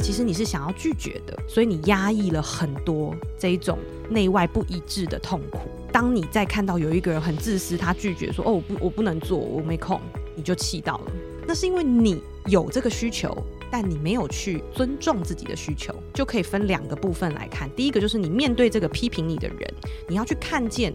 其实你是想要拒绝的，所以你压抑了很多这一种内外不一致的痛苦。当你在看到有一个人很自私，他拒绝说：“哦，我不，我不能做，我没空。”你就气到了。那是因为你有这个需求，但你没有去尊重自己的需求，就可以分两个部分来看。第一个就是你面对这个批评你的人，你要去看见。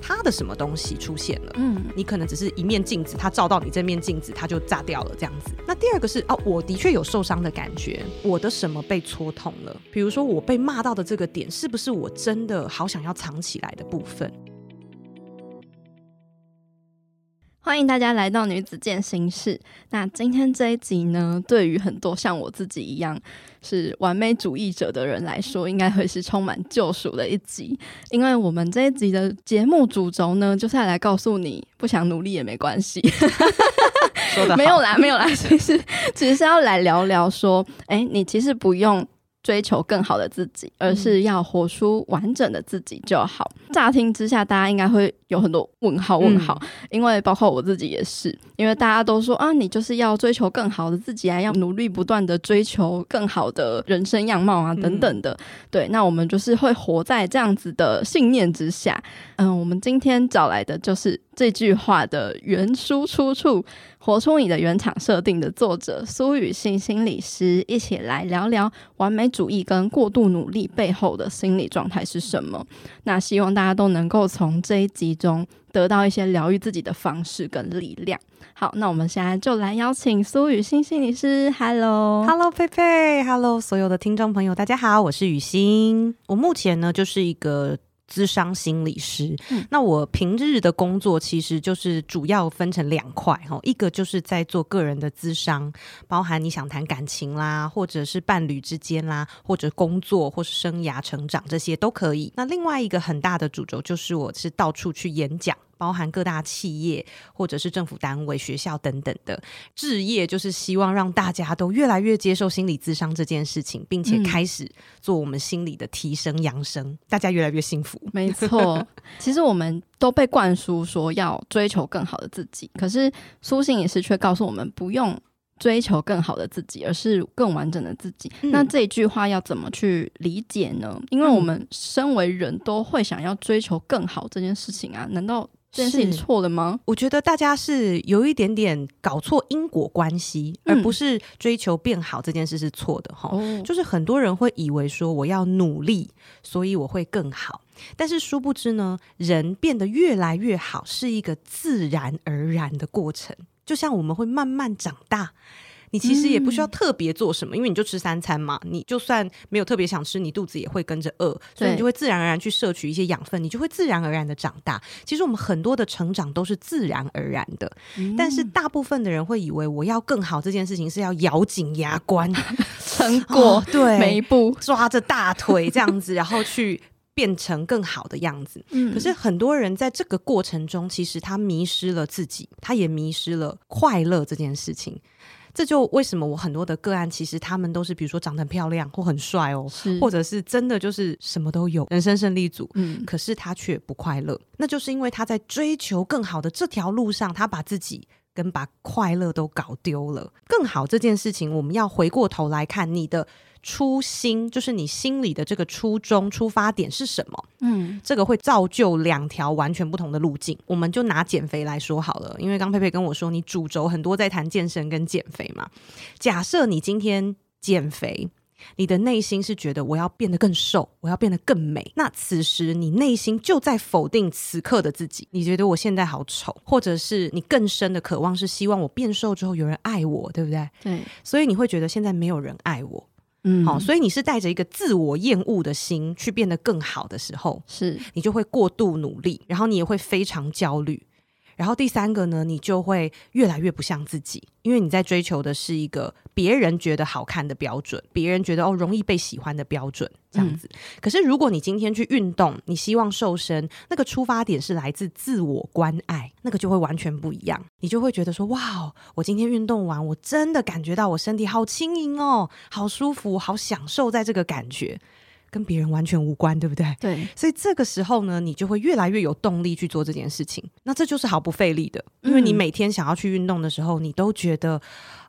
他的什么东西出现了？嗯，你可能只是一面镜子，他照到你这面镜子，他就炸掉了这样子。那第二个是哦，我的确有受伤的感觉，我的什么被戳痛了？比如说我被骂到的这个点，是不是我真的好想要藏起来的部分？欢迎大家来到女子健心室。那今天这一集呢，对于很多像我自己一样是完美主义者的人来说，应该会是充满救赎的一集。因为我们这一集的节目主轴呢，就是要来告诉你，不想努力也没关系。没有啦，没有啦，其实只是要来聊聊说，哎，你其实不用。追求更好的自己，而是要活出完整的自己就好。嗯、乍听之下，大家应该会有很多问号问号，嗯、因为包括我自己也是，因为大家都说啊，你就是要追求更好的自己啊，要努力不断的追求更好的人生样貌啊，等等的。嗯、对，那我们就是会活在这样子的信念之下。嗯，我们今天找来的就是这句话的原书出处。活出你的原厂设定的作者苏雨欣心理师，一起来聊聊完美主义跟过度努力背后的心理状态是什么。那希望大家都能够从这一集中得到一些疗愈自己的方式跟力量。好，那我们现在就来邀请苏雨欣心理师。Hello，Hello，佩佩，Hello，所有的听众朋友，大家好，我是雨欣。我目前呢就是一个。咨商心理师，嗯、那我平日的工作其实就是主要分成两块哈，一个就是在做个人的咨商，包含你想谈感情啦，或者是伴侣之间啦，或者工作或是生涯成长这些都可以。那另外一个很大的主轴就是我是到处去演讲。包含各大企业或者是政府单位、学校等等的置业，就是希望让大家都越来越接受心理咨商这件事情，并且开始做我们心理的提升、养生，嗯、大家越来越幸福。没错，其实我们都被灌输说要追求更好的自己，可是苏醒也是却告诉我们不用追求更好的自己，而是更完整的自己。嗯、那这一句话要怎么去理解呢？因为我们身为人都会想要追求更好这件事情啊，难道？这件事情错了吗？我觉得大家是有一点点搞错因果关系，嗯、而不是追求变好这件事是错的哈。哦、就是很多人会以为说我要努力，所以我会更好，但是殊不知呢，人变得越来越好是一个自然而然的过程，就像我们会慢慢长大。你其实也不需要特别做什么，嗯、因为你就吃三餐嘛。你就算没有特别想吃，你肚子也会跟着饿，所以你就会自然而然去摄取一些养分，你就会自然而然的长大。其实我们很多的成长都是自然而然的，嗯、但是大部分的人会以为我要更好这件事情是要咬紧牙关，成果、哦、对每一步抓着大腿这样子，然后去变成更好的样子。嗯、可是很多人在这个过程中，其实他迷失了自己，他也迷失了快乐这件事情。这就为什么我很多的个案，其实他们都是比如说长得很漂亮或很帅哦，或者是真的就是什么都有，人生胜利组，嗯，可是他却不快乐，那就是因为他在追求更好的这条路上，他把自己跟把快乐都搞丢了。更好这件事情，我们要回过头来看你的。初心就是你心里的这个初衷、出发点是什么？嗯，这个会造就两条完全不同的路径。我们就拿减肥来说好了，因为刚佩佩跟我说，你主轴很多在谈健身跟减肥嘛。假设你今天减肥，你的内心是觉得我要变得更瘦，我要变得更美，那此时你内心就在否定此刻的自己。你觉得我现在好丑，或者是你更深的渴望是希望我变瘦之后有人爱我，对不对？对，所以你会觉得现在没有人爱我。嗯，好，所以你是带着一个自我厌恶的心去变得更好的时候，是你就会过度努力，然后你也会非常焦虑。然后第三个呢，你就会越来越不像自己，因为你在追求的是一个别人觉得好看的标准，别人觉得哦容易被喜欢的标准，这样子。嗯、可是如果你今天去运动，你希望瘦身，那个出发点是来自自我关爱，那个就会完全不一样。你就会觉得说，哇，我今天运动完，我真的感觉到我身体好轻盈哦，好舒服，好享受在这个感觉。跟别人完全无关，对不对？对，所以这个时候呢，你就会越来越有动力去做这件事情。那这就是毫不费力的，因为你每天想要去运动的时候，你都觉得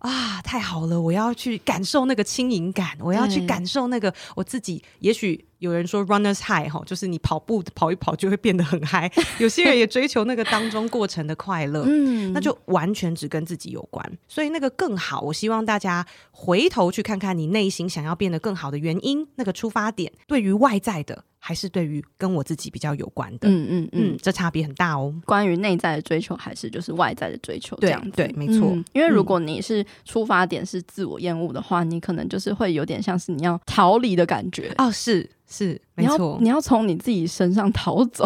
啊，太好了！我要去感受那个轻盈感，我要去感受那个我自己。也许有人说 runners high 哈，就是你跑步跑一跑就会变得很嗨。有些人也追求那个当中过程的快乐，嗯，那就完全只跟自己有关。所以那个更好，我希望大家回头去看看你内心想要变得更好的原因，那个出发点，对于外在的。还是对于跟我自己比较有关的，嗯嗯嗯，这差别很大哦。关于内在的追求，还是就是外在的追求，这样对，对，没错、嗯。因为如果你是出发点是自我厌恶的话，你可能就是会有点像是你要逃离的感觉哦。是是，没错，你要从你自己身上逃走。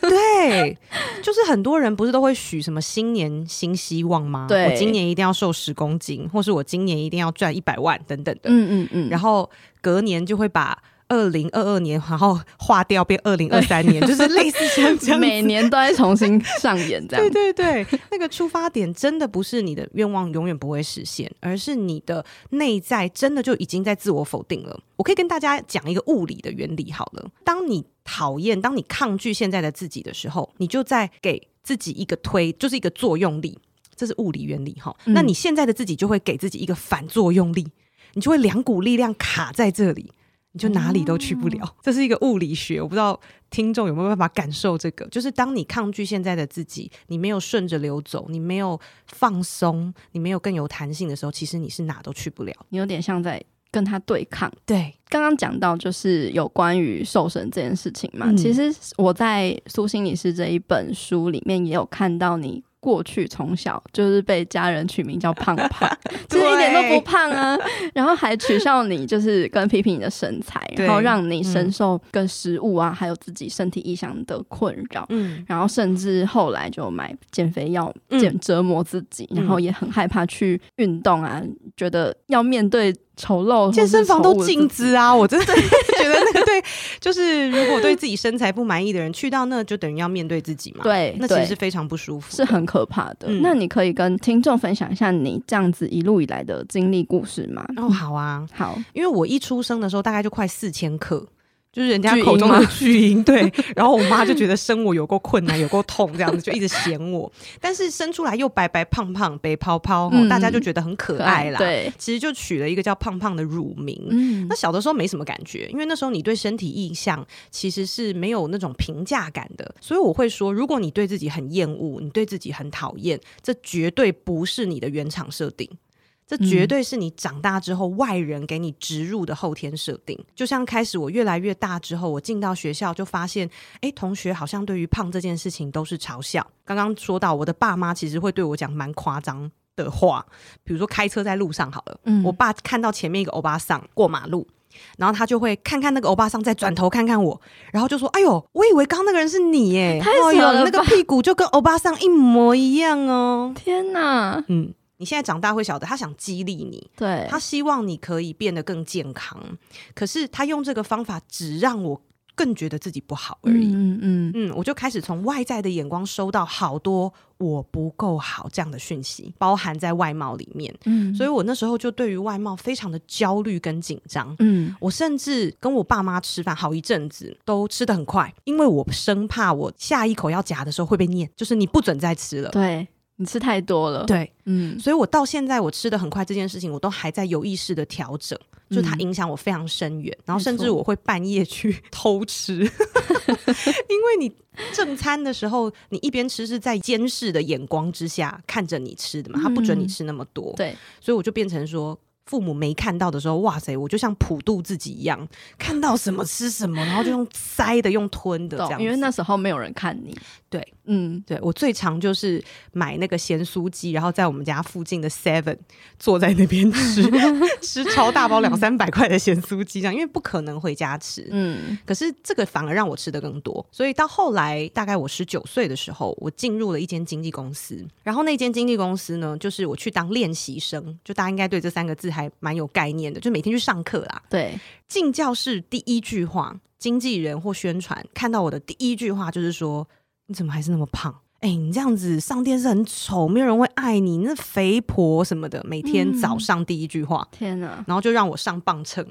对，就是很多人不是都会许什么新年新希望吗？对，我今年一定要瘦十公斤，或是我今年一定要赚一百万等等的。嗯嗯嗯，然后隔年就会把。二零二二年，然后划掉变二零二三年，就是类似像这样，每年都在重新上演这样。对对对，那个出发点真的不是你的愿望永远不会实现，而是你的内在真的就已经在自我否定了。我可以跟大家讲一个物理的原理好了，当你讨厌、当你抗拒现在的自己的时候，你就在给自己一个推，就是一个作用力，这是物理原理哈。那你现在的自己就会给自己一个反作用力，你就会两股力量卡在这里。你就哪里都去不了，这是一个物理学，我不知道听众有没有办法感受这个。就是当你抗拒现在的自己，你没有顺着流走，你没有放松，你没有更有弹性的时候，其实你是哪都去不了。你有点像在跟他对抗。对，刚刚讲到就是有关于瘦身这件事情嘛，嗯、其实我在苏心理师这一本书里面也有看到你。过去从小就是被家人取名叫胖胖，其 实一点都不胖啊，然后还取笑你，就是跟批评你的身材，然后让你深受跟食物啊，还有自己身体意向的困扰，嗯，然后甚至后来就买减肥药，减折磨自己，然后也很害怕去运动啊，觉得要面对。丑陋，健身房都禁止啊！我真的 觉得那个 对，就是如果对自己身材不满意的人，去到那就等于要面对自己嘛。对，那其实是非常不舒服，是很可怕的。嗯、那你可以跟听众分享一下你这样子一路以来的经历故事吗？哦，好啊，好，因为我一出生的时候大概就快四千克。就是人家口中的 巨婴，对，然后我妈就觉得生我有够困难，有够痛，这样子就一直嫌我。但是生出来又白白胖胖、白泡泡，嗯、大家就觉得很可爱啦。对，其实就取了一个叫胖胖的乳名。嗯，那小的时候没什么感觉，因为那时候你对身体印象其实是没有那种评价感的，所以我会说，如果你对自己很厌恶，你对自己很讨厌，这绝对不是你的原厂设定。这绝对是你长大之后外人给你植入的后天设定。就像开始我越来越大之后，我进到学校就发现，哎，同学好像对于胖这件事情都是嘲笑。刚刚说到我的爸妈其实会对我讲蛮夸张的话，比如说开车在路上好了，嗯，我爸看到前面一个欧巴桑过马路，然后他就会看看那个欧巴桑，再转头看看我，然后就说：“哎呦，我以为刚刚那个人是你耶，太小了，那个屁股就跟欧巴桑一模一样哦。”天哪，嗯。你现在长大会晓得，他想激励你，对，他希望你可以变得更健康。可是他用这个方法，只让我更觉得自己不好而已。嗯嗯嗯，我就开始从外在的眼光收到好多我不够好这样的讯息，包含在外貌里面。嗯，所以我那时候就对于外貌非常的焦虑跟紧张。嗯，我甚至跟我爸妈吃饭好一阵子都吃的很快，因为我生怕我下一口要夹的时候会被念，就是你不准再吃了。对。你吃太多了，对，嗯，所以我到现在我吃的很快这件事情，我都还在有意识的调整，嗯、就它影响我非常深远，然后甚至我会半夜去 偷吃，因为你正餐的时候，你一边吃是在监视的眼光之下看着你吃的嘛，他不准你吃那么多，嗯、对，所以我就变成说。父母没看到的时候，哇塞，我就像普渡自己一样，看到什么吃什么，然后就用塞的，用吞的这样。因为那时候没有人看你。对，嗯，对，我最常就是买那个咸酥鸡，然后在我们家附近的 Seven 坐在那边吃，吃超大包两三百块的咸酥鸡，这样，因为不可能回家吃。嗯，可是这个反而让我吃的更多。所以到后来，大概我十九岁的时候，我进入了一间经纪公司，然后那间经纪公司呢，就是我去当练习生，就大家应该对这三个字还蛮有概念的，就每天去上课啦。对，进教室第一句话，经纪人或宣传看到我的第一句话就是说：“你怎么还是那么胖？哎、欸，你这样子上电视很丑，没有人会爱你，你那肥婆什么的。”每天早上第一句话，天哪！然后就让我上磅秤，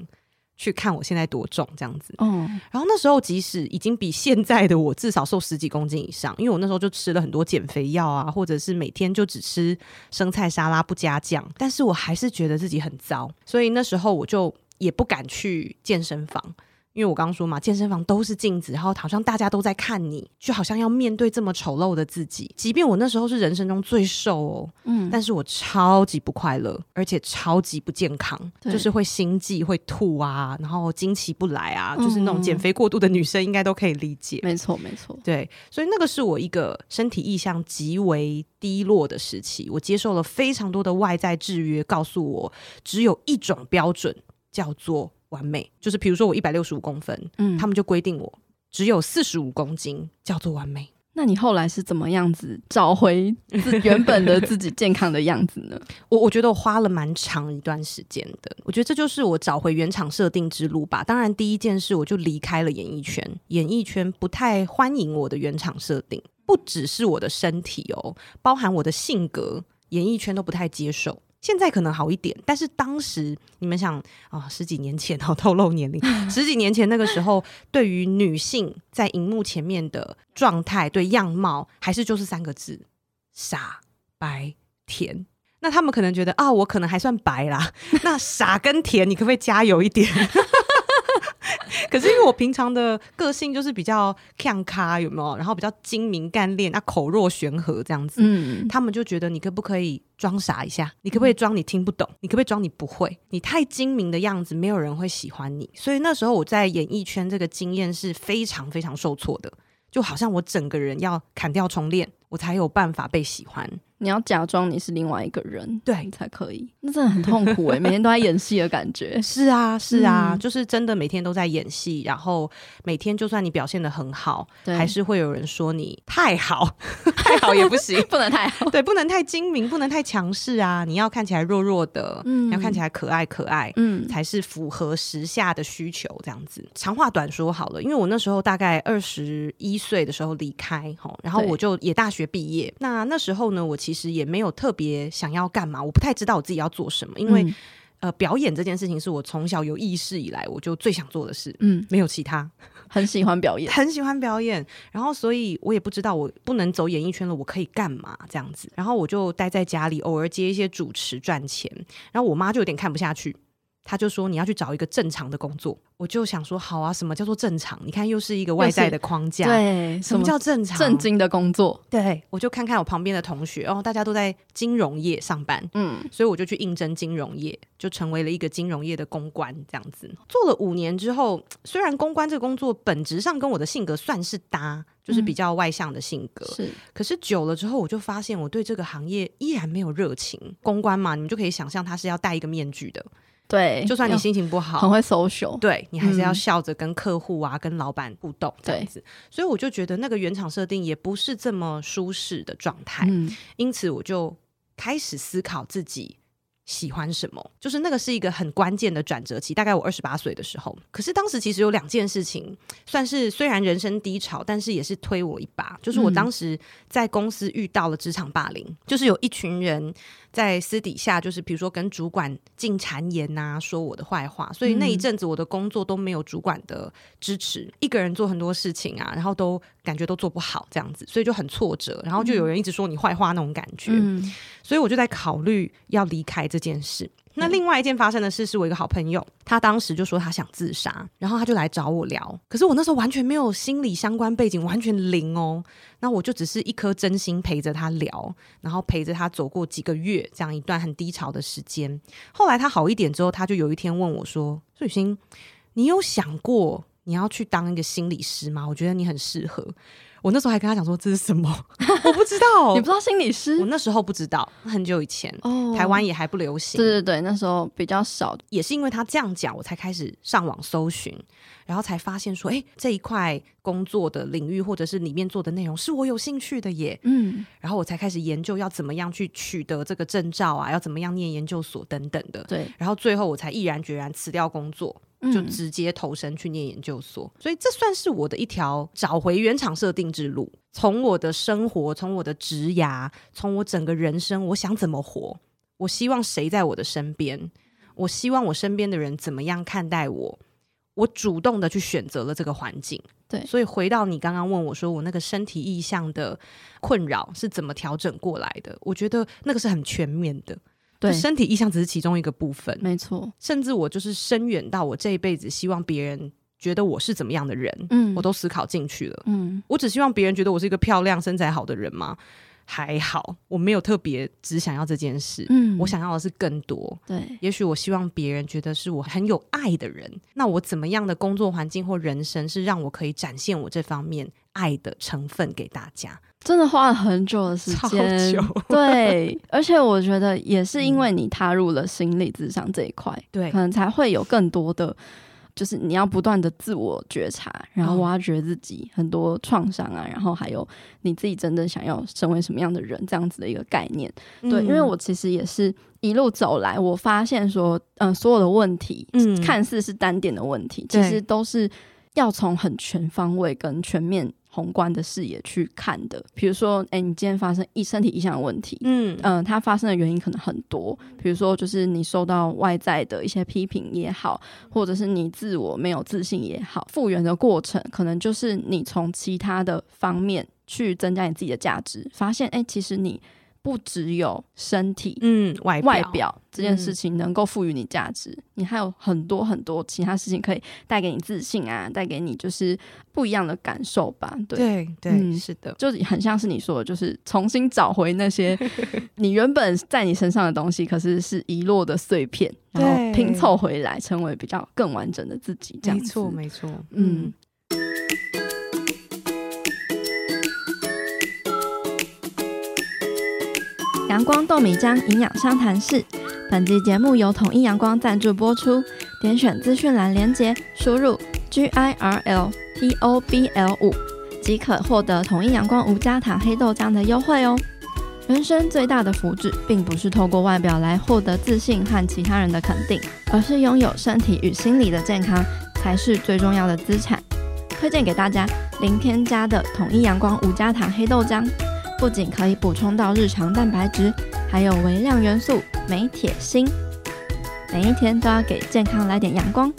去看我现在多重这样子。嗯，然后那时候即使已经比现在的我至少瘦十几公斤以上，因为我那时候就吃了很多减肥药啊，或者是每天就只吃生菜沙拉不加酱，但是我还是觉得自己很糟，所以那时候我就也不敢去健身房。因为我刚刚说嘛，健身房都是镜子，然后好像大家都在看你，就好像要面对这么丑陋的自己。即便我那时候是人生中最瘦哦，嗯，但是我超级不快乐，而且超级不健康，就是会心悸、会吐啊，然后经期不来啊，就是那种减肥过度的女生应该都可以理解。没错，没错，对，所以那个是我一个身体意向极为低落的时期，我接受了非常多的外在制约，告诉我只有一种标准，叫做。完美就是，比如说我一百六十五公分，嗯，他们就规定我只有四十五公斤叫做完美。那你后来是怎么样子找回原本的自己健康的样子呢？我我觉得我花了蛮长一段时间的。我觉得这就是我找回原厂设定之路吧。当然，第一件事我就离开了演艺圈，演艺圈不太欢迎我的原厂设定，不只是我的身体哦，包含我的性格，演艺圈都不太接受。现在可能好一点，但是当时你们想啊、哦，十几年前哦，透露年龄，十几年前那个时候，对于女性在荧幕前面的状态、对样貌，还是就是三个字：傻、白、甜。那他们可能觉得啊，我可能还算白啦。那傻跟甜，你可不可以加油一点？可是因为我平常的个性就是比较呛咖，有没有？然后比较精明干练，啊，口若悬河这样子。嗯，他们就觉得你可不可以装傻一下？你可不可以装你听不懂？你可不可以装你不会？你太精明的样子，没有人会喜欢你。所以那时候我在演艺圈这个经验是非常非常受挫的，就好像我整个人要砍掉重练，我才有办法被喜欢。你要假装你是另外一个人，对，才可以。那真的很痛苦哎、欸，每天都在演戏的感觉。是啊，是啊，嗯、就是真的每天都在演戏，然后每天就算你表现的很好，对还是会有人说你太好，太好也不行，不能太好，对，不能太精明，不能太强势啊。你要看起来弱弱的，嗯，要看起来可爱可爱，嗯，才是符合时下的需求。这样子，长话短说好了，因为我那时候大概二十一岁的时候离开，然后我就也大学毕业。那那时候呢，我其实其实也没有特别想要干嘛，我不太知道我自己要做什么，因为、嗯、呃，表演这件事情是我从小有意识以来我就最想做的事，嗯，没有其他，很喜欢表演，很喜欢表演，然后所以我也不知道我不能走演艺圈了，我可以干嘛这样子，然后我就待在家里，偶尔接一些主持赚钱，然后我妈就有点看不下去。他就说，你要去找一个正常的工作，我就想说好啊，什么叫做正常？你看又是一个外在的框架，对，什么叫正常？正经的工作，对，我就看看我旁边的同学，哦，大家都在金融业上班，嗯，所以我就去应征金融业，就成为了一个金融业的公关，这样子做了五年之后，虽然公关这个工作本质上跟我的性格算是搭，就是比较外向的性格，是，可是久了之后，我就发现我对这个行业依然没有热情。公关嘛，你们就可以想象，他是要戴一个面具的。对，就算你心情不好，很会 social，对，你还是要笑着跟客户啊、嗯、跟老板互动这样子。所以我就觉得那个原厂设定也不是这么舒适的状态，嗯、因此我就开始思考自己。喜欢什么？就是那个是一个很关键的转折期，大概我二十八岁的时候。可是当时其实有两件事情，算是虽然人生低潮，但是也是推我一把。就是我当时在公司遇到了职场霸凌，嗯、就是有一群人在私底下，就是比如说跟主管进谗言呐，说我的坏话。所以那一阵子我的工作都没有主管的支持，一个人做很多事情啊，然后都感觉都做不好这样子，所以就很挫折。然后就有人一直说你坏话那种感觉，嗯、所以我就在考虑要离开。这件事，那另外一件发生的事是我一个好朋友，他当时就说他想自杀，然后他就来找我聊。可是我那时候完全没有心理相关背景，完全零哦。那我就只是一颗真心陪着他聊，然后陪着他走过几个月这样一段很低潮的时间。后来他好一点之后，他就有一天问我说：“素卿，你有想过你要去当一个心理师吗？我觉得你很适合。”我那时候还跟他讲说，这是什么？我不知道，你不知道心理师？我那时候不知道，很久以前，哦，台湾也还不流行。对对对，那时候比较少。也是因为他这样讲，我才开始上网搜寻，然后才发现说，哎，这一块工作的领域或者是里面做的内容是我有兴趣的耶。嗯，然后我才开始研究要怎么样去取得这个证照啊，要怎么样念研究所等等的。对，然后最后我才毅然决然辞掉工作。就直接投身去念研究所，嗯、所以这算是我的一条找回原厂设定之路。从我的生活，从我的职涯，从我整个人生，我想怎么活，我希望谁在我的身边，我希望我身边的人怎么样看待我，我主动的去选择了这个环境。对，所以回到你刚刚问我说，我那个身体意向的困扰是怎么调整过来的？我觉得那个是很全面的。对，身体意向只是其中一个部分，没错。甚至我就是深远到我这一辈子希望别人觉得我是怎么样的人，嗯，我都思考进去了。嗯，我只希望别人觉得我是一个漂亮、身材好的人吗？还好，我没有特别只想要这件事。嗯，我想要的是更多。对，也许我希望别人觉得是我很有爱的人。那我怎么样的工作环境或人生是让我可以展现我这方面爱的成分给大家？真的花了很久的时间，对，而且我觉得也是因为你踏入了心理智商这一块，对，可能才会有更多的，就是你要不断的自我觉察，然后挖掘自己很多创伤啊，然后还有你自己真正想要成为什么样的人，这样子的一个概念。对，因为我其实也是一路走来，我发现说，嗯、呃，所有的问题，嗯，看似是单点的问题，其实都是要从很全方位跟全面。宏观的视野去看的，比如说，哎、欸，你今天发生一身体影响的问题，嗯嗯、呃，它发生的原因可能很多，比如说，就是你受到外在的一些批评也好，或者是你自我没有自信也好，复原的过程可能就是你从其他的方面去增加你自己的价值，发现，哎、欸，其实你。不只有身体，嗯，外表，外表这件事情能够赋予你价值，嗯，你还有很多很多其他事情可以带给你自信啊，带给你就是不一样的感受吧。对对，对，嗯，是的，就很像是你说的，就是重新找回那些 你原本在你身上的东西，可是是遗落的碎片，然后拼凑回来，成为比较更完整的自己。这样子，没错，没错，嗯。阳光豆米浆营养商谈室，本集节目由统一阳光赞助播出。点选资讯栏连接，输入 G I R L T O B L 五，即可获得统一阳光无加糖黑豆浆的优惠哦。人生最大的福祉，并不是透过外表来获得自信和其他人的肯定，而是拥有身体与心理的健康，才是最重要的资产。推荐给大家零添加的统一阳光无加糖黑豆浆。不仅可以补充到日常蛋白质，还有微量元素镁、铁、锌。每一天都要给健康来点阳光。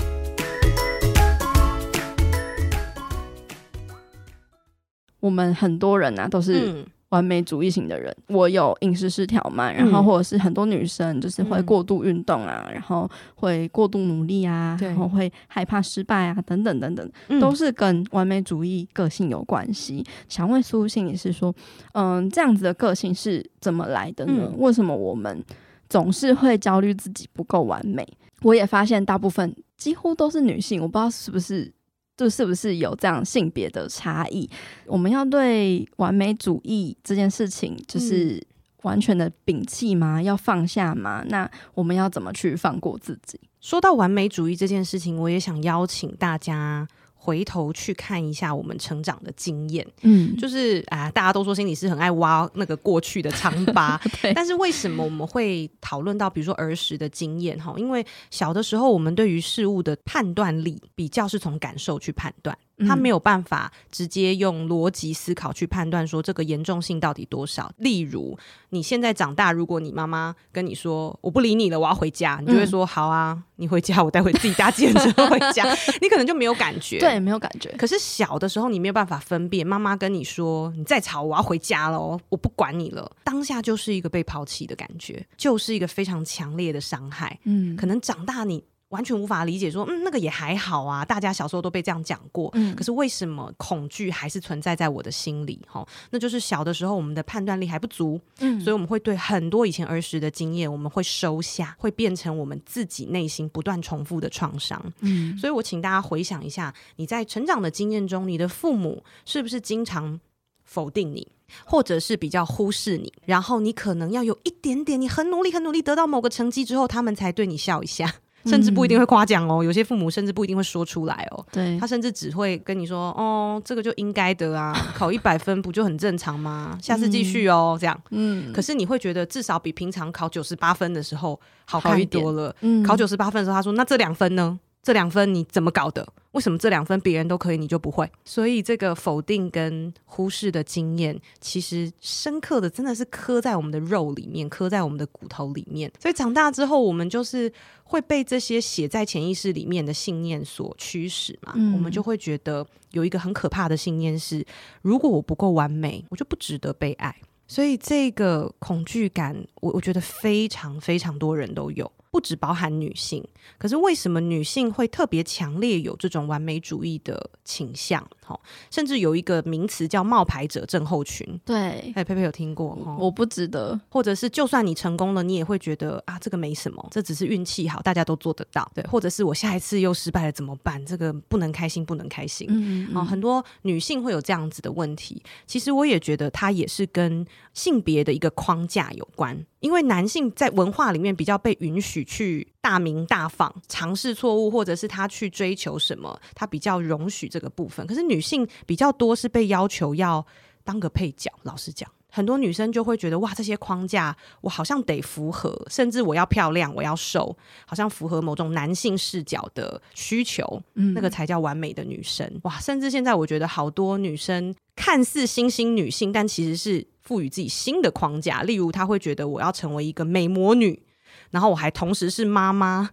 我们很多人啊，都是、嗯。完美主义型的人，我有饮食失调嘛，然后或者是很多女生就是会过度运动啊、嗯，然后会过度努力啊，然后会害怕失败啊，等等等等，都是跟完美主义个性有关系。嗯、想问苏心理师说，嗯，这样子的个性是怎么来的呢？嗯、为什么我们总是会焦虑自己不够完美？我也发现大部分几乎都是女性，我不知道是不是。就是不是有这样性别的差异？我们要对完美主义这件事情，就是完全的摒弃吗？要放下吗？那我们要怎么去放过自己？说到完美主义这件事情，我也想邀请大家。回头去看一下我们成长的经验，嗯，就是啊，大家都说心理师很爱挖那个过去的疮疤，对。但是为什么我们会讨论到，比如说儿时的经验哈？因为小的时候，我们对于事物的判断力比较是从感受去判断。他没有办法直接用逻辑思考去判断说这个严重性到底多少。例如，你现在长大，如果你妈妈跟你说我不理你了，我要回家，你就会说好啊，你回家，我待会自己搭计程车回家。你可能就没有感觉，对，没有感觉。可是小的时候，你没有办法分辨，妈妈跟你说你再吵，我要回家了，我不管你了，当下就是一个被抛弃的感觉，就是一个非常强烈的伤害。嗯，可能长大你。完全无法理解说，说嗯，那个也还好啊，大家小时候都被这样讲过，嗯，可是为什么恐惧还是存在在我的心里？哈，那就是小的时候我们的判断力还不足，嗯，所以我们会对很多以前儿时的经验，我们会收下，会变成我们自己内心不断重复的创伤，嗯，所以我请大家回想一下，你在成长的经验中，你的父母是不是经常否定你，或者是比较忽视你？然后你可能要有一点点，你很努力、很努力得到某个成绩之后，他们才对你笑一下。甚至不一定会夸奖哦，有些父母甚至不一定会说出来哦。对，他甚至只会跟你说：“哦，这个就应该的啊，考一百分不就很正常吗？下次继续哦。”这样。嗯。可是你会觉得至少比平常考九十八分的时候好看多了。嗯。考九十八分的时候，他说：“那这两分呢？这两分你怎么搞的？为什么这两分别人都可以，你就不会？所以这个否定跟忽视的经验，其实深刻的真的是刻在我们的肉里面，刻在我们的骨头里面。所以长大之后，我们就是会被这些写在潜意识里面的信念所驱使嘛。嗯、我们就会觉得有一个很可怕的信念是：如果我不够完美，我就不值得被爱。所以这个恐惧感，我我觉得非常非常多人都有。不只包含女性，可是为什么女性会特别强烈有这种完美主义的倾向？好，甚至有一个名词叫“冒牌者症候群”。对，哎，佩佩有听过？我不值得，或者是就算你成功了，你也会觉得啊，这个没什么，这只是运气好，大家都做得到。对，或者是我下一次又失败了怎么办？这个不能开心，不能开心。嗯，嗯，嗯，很多女性会有这样子的问题。其实我也觉得它也是跟性别的一个框架有关。因为男性在文化里面比较被允许去大鸣大放、尝试错误，或者是他去追求什么，他比较容许这个部分。可是女性比较多是被要求要当个配角。老实讲，很多女生就会觉得哇，这些框架我好像得符合，甚至我要漂亮，我要瘦，好像符合某种男性视角的需求，嗯，那个才叫完美的女生。哇，甚至现在我觉得好多女生看似新兴女性，但其实是。赋予自己新的框架，例如她会觉得我要成为一个美魔女，然后我还同时是妈妈。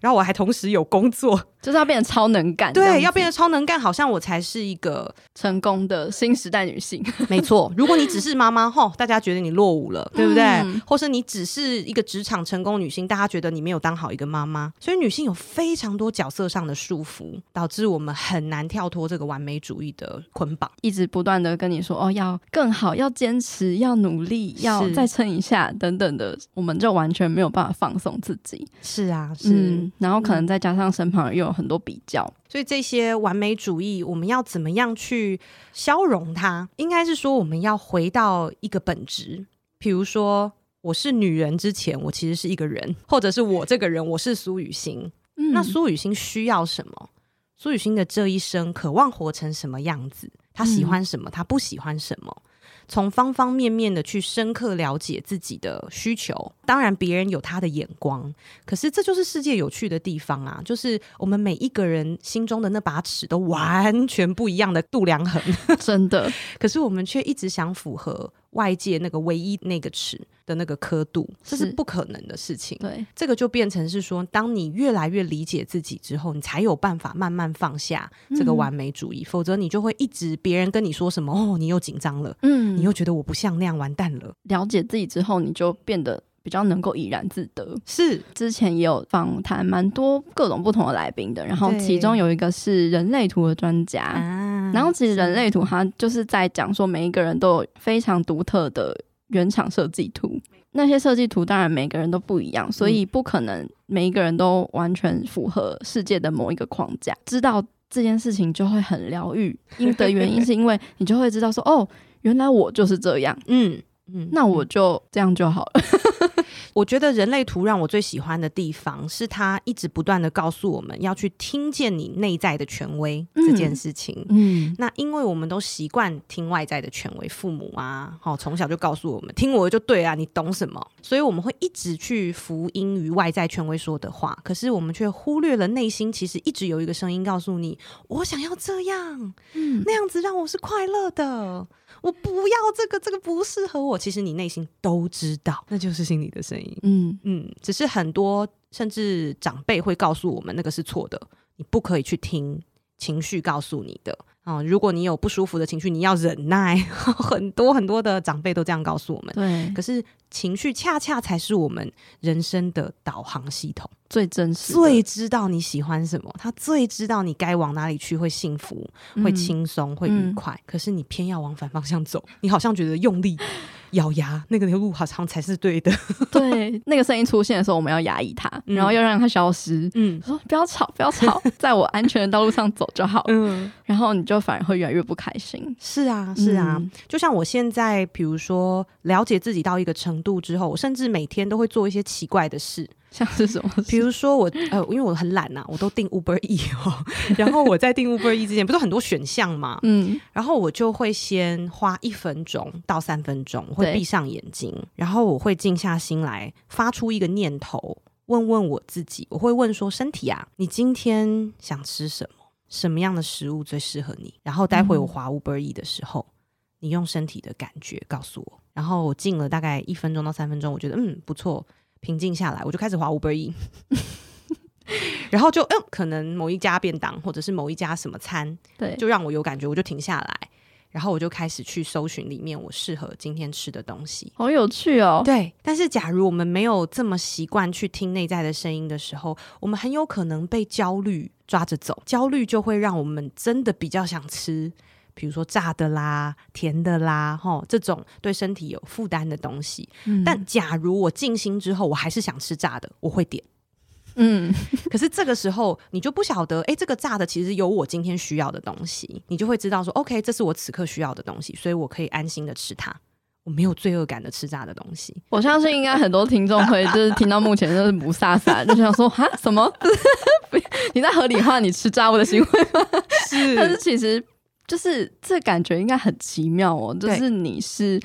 然后我还同时有工作，就是要变得超能干。对，要变得超能干，好像我才是一个成功的新时代女性。没错，如果你只是妈妈，吼，大家觉得你落伍了，对不对？嗯、或是你只是一个职场成功女性，大家觉得你没有当好一个妈妈。所以女性有非常多角色上的束缚，导致我们很难跳脱这个完美主义的捆绑，一直不断的跟你说哦，要更好，要坚持，要努力，要再撑一下等等的，我们就完全没有办法放松自己。是啊，是。嗯嗯，然后可能再加上身旁又有很多比较，嗯，所以这些完美主义，我们要怎么样去消融它？应该是说，我们要回到一个本质，比如说，我是女人之前，我其实是一个人，或者是我这个人，我是苏雨欣。嗯，那苏雨欣需要什么？苏雨欣的这一生，渴望活成什么样子？她喜欢什么？她不喜欢什么？从方方面面的去深刻了解自己的需求，当然别人有他的眼光，可是这就是世界有趣的地方啊！就是我们每一个人心中的那把尺都完全不一样的度量衡，真的。可是我们却一直想符合外界那个唯一那个尺的那个刻度，这是不可能的事情。对，这个就变成是说，当你越来越理解自己之后，你才有办法慢慢放下这个完美主义，嗯、否则你就会一直别人跟你说什么哦，你又紧张了，嗯，你又觉得我不像那样，完蛋了。了解自己之后，你就变得比较能够怡然自得。是，之前也有访谈蛮多各种不同的来宾的，然后其中有一个是人类图的专家，啊、然后其实人类图它就是在讲说，每一个人都有非常独特的原厂设计图。那些设计图当然每个人都不一样，所以不可能每一个人都完全符合世界的某一个框架。知道这件事情就会很疗愈，因的原因是因为你就会知道说，哦，原来我就是这样，嗯嗯，那我就这样就好了。我觉得人类图让我最喜欢的地方是，他一直不断的告诉我们要去听见你内在的权威这件事情。嗯，嗯，那因为我们都习惯听外在的权威，父母啊，好，从小就告诉我们听我的就对啊，你懂什么？所以我们会一直去服音于外在权威说的话，可是我们却忽略了内心其实一直有一个声音告诉你，我想要这样，嗯，那样子让我是快乐的。我不要这个，这个不适合我。其实你内心都知道，那就是心里的声音。嗯嗯，只是很多甚至长辈会告诉我们，那个是错的，你不可以去听情绪告诉你的。啊、哦，如果你有不舒服的情绪，你要忍耐。很多很多的长辈都这样告诉我们。对，可是情绪恰恰才是我们人生的导航系统，最真实，最知道你喜欢什么，他最知道你该往哪里去会幸福、嗯、会轻松、会愉快。嗯、可是你偏要往反方向走，你好像觉得用力。咬牙，那个条路好像才是对的。对，那个声音出现的时候，我们要压抑它，嗯、然后要让它消失。嗯，说不要吵，不要吵，在我安全的道路上走就好。嗯，然后你就反而会越来越不开心。是啊，是啊。嗯、就像我现在，比如说了解自己到一个程度之后，我甚至每天都会做一些奇怪的事。像是什么？比如说我呃，因为我很懒呐、啊，我都订 Uber E 哦。然后我在订 Uber E 之前，不是很多选项嘛？嗯。然后我就会先花一分钟到三分钟，我会闭上眼睛，然后我会静下心来，发出一个念头，问问我自己，我会问说：身体啊，你今天想吃什么？什么样的食物最适合你？然后待会我滑 Uber Eats 的时候，嗯、你用身体的感觉告诉我。然后我静了大概一分钟到三分钟，我觉得嗯不错，平静下来，我就开始滑 Uber Eats。然后就嗯，可能某一家便当或者是某一家什么餐，对，就让我有感觉，我就停下来。然后我就开始去搜寻里面我适合今天吃的东西，好有趣哦。对，但是假如我们没有这么习惯去听内在的声音的时候，我们很有可能被焦虑抓着走。焦虑就会让我们真的比较想吃，比如说炸的啦、甜的啦，吼，这种对身体有负担的东西。嗯。但假如我静心之后，我还是想吃炸的，我会点。嗯，可是这个时候你就不晓得，哎、欸，这个炸的其实有我今天需要的东西，你就会知道说，OK，这是我此刻需要的东西，所以我可以安心的吃它，我没有罪恶感的吃炸的东西。我相信应该很多听众会 就是听到目前就是雾煞煞，就想说哈什么？你在合理化你吃炸物的行为吗？是，但是其实就是这感觉应该很奇妙哦，就是你是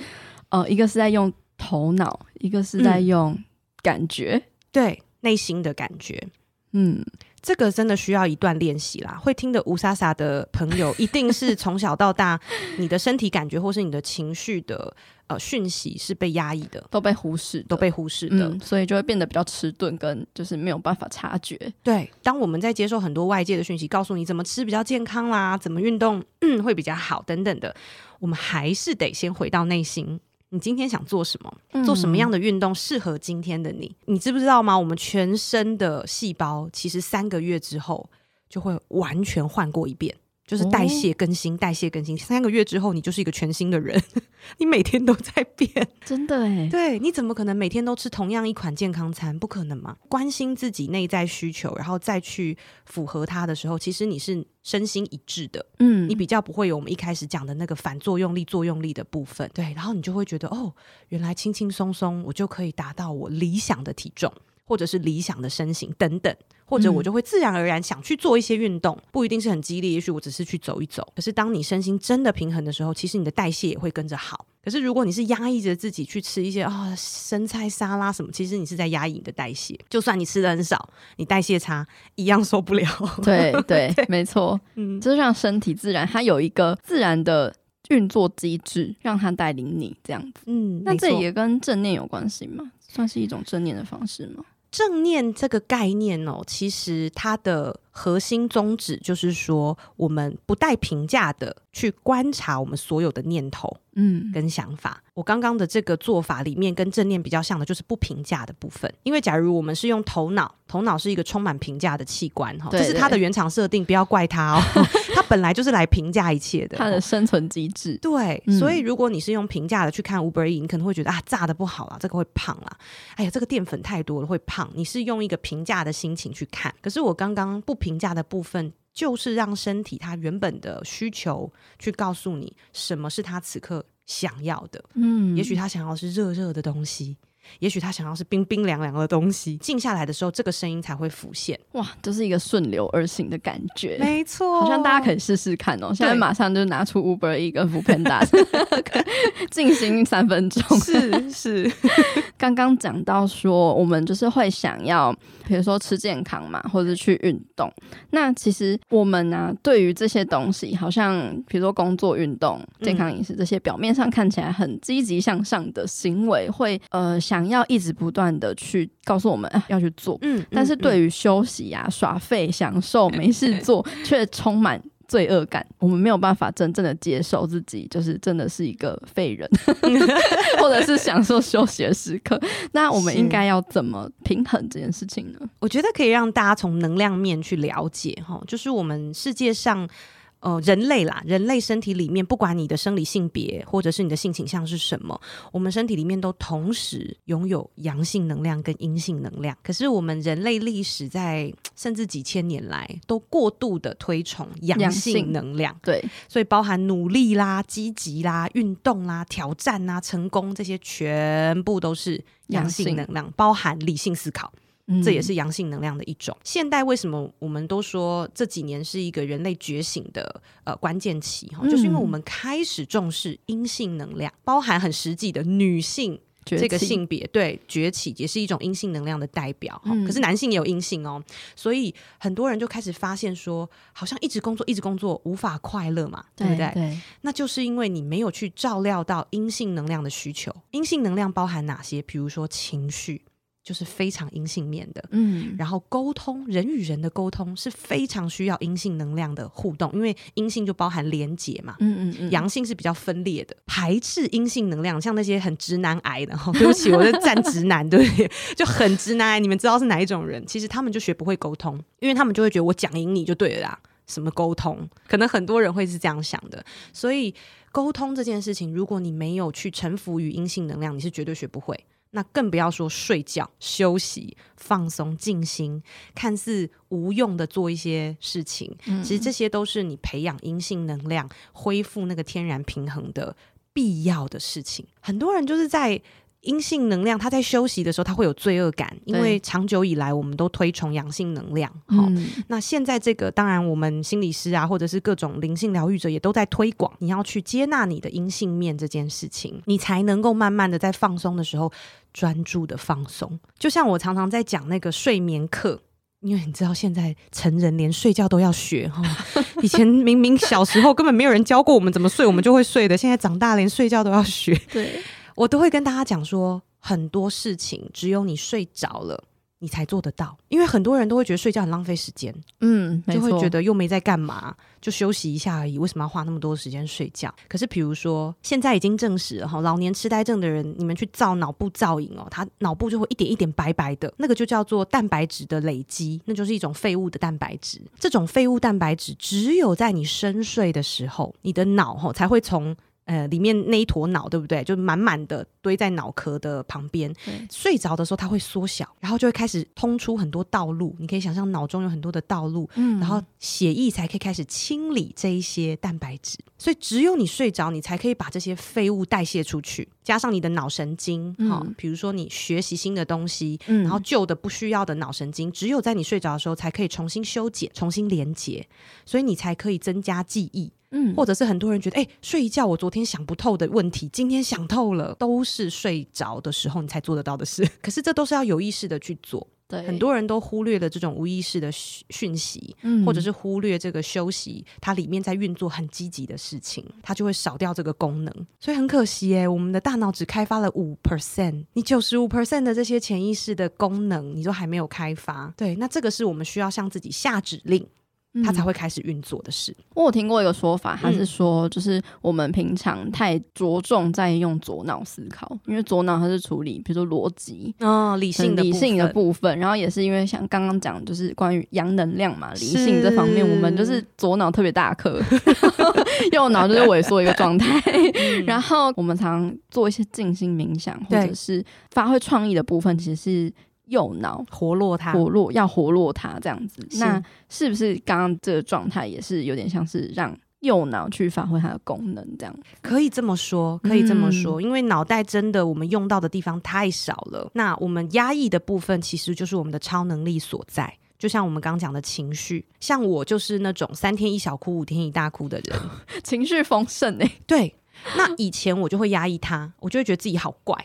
呃，一个是在用头脑，一个是在用感觉，嗯、对。内心的感觉，嗯，这个真的需要一段练习啦。会听的吴莎莎的朋友，一定是从小到大，你的身体感觉或是你的情绪的呃讯息是被压抑的，都被忽视，都被忽视的，嗯，所以就会变得比较迟钝，跟就是没有办法察觉。对，当我们在接受很多外界的讯息，告诉你怎么吃比较健康啦，怎么运动嗯会比较好等等的，我们还是得先回到内心。你今天想做什么？做什么样的运动适合今天的你？嗯。你知不知道吗？我们全身的细胞其实三个月之后就会完全换过一遍。就是代谢更新，哦、代谢更新，三个月之后你就是一个全新的人，你每天都在变，真的哎，对，你怎么可能每天都吃同样一款健康餐？不可能嘛！关心自己内在需求，然后再去符合它的时候，其实你是身心一致的，嗯，你比较不会有我们一开始讲的那个反作用力、作用力的部分，对，然后你就会觉得哦，原来轻轻松松我就可以达到我理想的体重。或者是理想的身形等等，或者我就会自然而然想去做一些运动，不一定是很激烈，也许我只是去走一走。可是当你身心真的平衡的时候，其实你的代谢也会跟着好。可是如果你是压抑着自己去吃一些啊、哦、生菜沙拉什么，其实你是在压抑你的代谢。就算你吃的很少，你代谢差一样受不了。对对，对，没错，嗯，就是让身体自然，它有一个自然的运作机制，让它带领你这样子。嗯，那这也跟正念有关系吗？算是一种正念的方式吗？正念这个概念哦，其实它的核心宗旨就是说，我们不带评价的去观察我们所有的念头，嗯，跟想法。我刚刚的这个做法里面，跟正念比较像的，就是不评价的部分。因为假如我们是用头脑，头脑是一个充满评价的器官，哈，这是它的原厂设定，不要怪它哦。它本来就是来评价一切的，它的生存机制。对，嗯、所以如果你是用评价的去看 Uber Eats，你可能会觉得啊，炸的不好啦，这个会胖啦。哎呀，这个淀粉太多了会胖。你是用一个评价的心情去看，可是我刚刚不评价的部分，就是让身体它原本的需求去告诉你什么是它此刻。想要的，嗯，也许他想要是热热的东西，也许他想要是冰冰凉凉的东西。静下来的时候，这个声音才会浮现。哇，这是一个顺流而行的感觉，没错，好像大家可以试试看哦。现在马上就拿出 Uber 一个 Foodpanda，静心三分钟。是是，刚刚讲到说，我们就是会想要。比如说吃健康嘛，或者去运动。那其实我们呢、啊，对于这些东西，好像比如说工作、运动、健康饮食这些，表面上看起来很积极向上的行为，会呃想要一直不断的去告诉我们、呃、要去做。嗯，但是对于休息啊、耍废、享受、没事做，却充满。罪恶感，我们没有办法真正的接受自己，就是真的是一个废人，或者是享受休息的时刻。那我们应该要怎么平衡这件事情呢？我觉得可以让大家从能量面去了解，哈，就是我们世界上。呃，人类啦，人类身体里面，不管你的生理性别或者是你的性倾向是什么，我们身体里面都同时拥有阳性能量跟阴性能量。可是我们人类历史在甚至几千年来都过度的推崇阳性能量，对，所以包含努力啦、积极啦、运动啦、挑战啦、成功这些，全部都是阳性能量，包含理性思考。这也是阳性能量的一种。嗯。现代为什么我们都说这几年是一个人类觉醒的呃关键期哈，就是因为我们开始重视阴性能量，包含很实际的女性这个性别对崛起也是一种阴性能量的代表。嗯、可是男性也有阴性哦，所以很多人就开始发现说，好像一直工作一直工作无法快乐嘛，对，对不对？对，那就是因为你没有去照料到阴性能量的需求。阴性能量包含哪些？比如说情绪。就是非常阴性面的，嗯，然后沟通，人与人的沟通是非常需要阴性能量的互动，因为阴性就包含连结嘛，嗯嗯嗯，阳性是比较分裂的，排斥阴性能量，像那些很直男癌的，哈，对不起，我在站直男，对不对？就很直男癌，你们知道是哪一种人？其实他们就学不会沟通，因为他们就会觉得我讲赢你就对了啦，什么沟通？可能很多人会是这样想的，所以沟通这件事情，如果你没有去臣服于阴性能量，你是绝对学不会。那更不要说睡觉、休息、放松、静心，看似无用的做一些事情，嗯、其实这些都是你培养阴性能量、恢复那个天然平衡的必要的事情。很多人就是在。阴性能量，他在休息的时候，他会有罪恶感，因为长久以来我们都推崇阳性能量。好、嗯，那现在这个，当然我们心理师啊，或者是各种灵性疗愈者也都在推广，你要去接纳你的阴性面这件事情，你才能够慢慢的在放松的时候专注的放松。就像我常常在讲那个睡眠课，因为你知道现在成人连睡觉都要学哈，以前明明小时候根本没有人教过我们怎么睡，我们就会睡的，现在长大连睡觉都要学。对。我都会跟大家讲说，很多事情只有你睡着了，你才做得到。因为很多人都会觉得睡觉很浪费时间，嗯，就会觉得又没在干嘛，就休息一下而已，为什么要花那么多时间睡觉？可是，比如说现在已经证实了哈，老年痴呆症的人，你们去照脑部造影哦，他脑部就会一点一点白白的，那个就叫做蛋白质的累积，那就是一种废物的蛋白质。这种废物蛋白质只有在你深睡的时候，你的脑哈才会从。呃，里面那一坨脑，对不对？就满满的堆在脑壳的旁边。睡着的时候，它会缩小，然后就会开始通出很多道路。你可以想象脑中有很多的道路，嗯，然后血液才可以开始清理这一些蛋白质。所以，只有你睡着，你才可以把这些废物代谢出去。加上你的脑神经，哈、嗯，比如说你学习新的东西，嗯，然后旧的不需要的脑神经，只有在你睡着的时候才可以重新修剪、重新连接，所以你才可以增加记忆。嗯，或者是很多人觉得，哎、欸，睡一觉，我昨天想不透的问题，今天想透了，都是睡着的时候你才做得到的事。可是这都是要有意识的去做。对，很多人都忽略了这种无意识的讯息，嗯，或者是忽略这个休息，它里面在运作很积极的事情，它就会少掉这个功能。所以很可惜耶，我们的大脑只开发了五 percent，你九十五 percent 的这些潜意识的功能，你都还没有开发。对，那这个是我们需要向自己下指令。他才会开始运作的事。嗯。我有听过一个说法，他是说，就是我们平常太着重在用左脑思考，因为左脑它是处理，比如说逻辑哦，理性的理性的部分。然后也是因为像刚刚讲，就是关于阳能量嘛，理性这方面，我们就是左脑特别大颗，右脑就是萎缩一个状态。然后我们常做一些静心冥想，或者是发挥创意的部分，其实是。右脑活络它，活络要活络它这样子，那是不是刚刚这个状态也是有点像是让右脑去发挥它的功能？这样可以这么说，可以这么说，嗯、因为脑袋真的我们用到的地方太少了。那我们压抑的部分其实就是我们的超能力所在。就像我们刚刚讲的情绪，像我就是那种三天一小哭，五天一大哭的人，情绪丰盛哎。对，那以前我就会压抑它，我就会觉得自己好怪。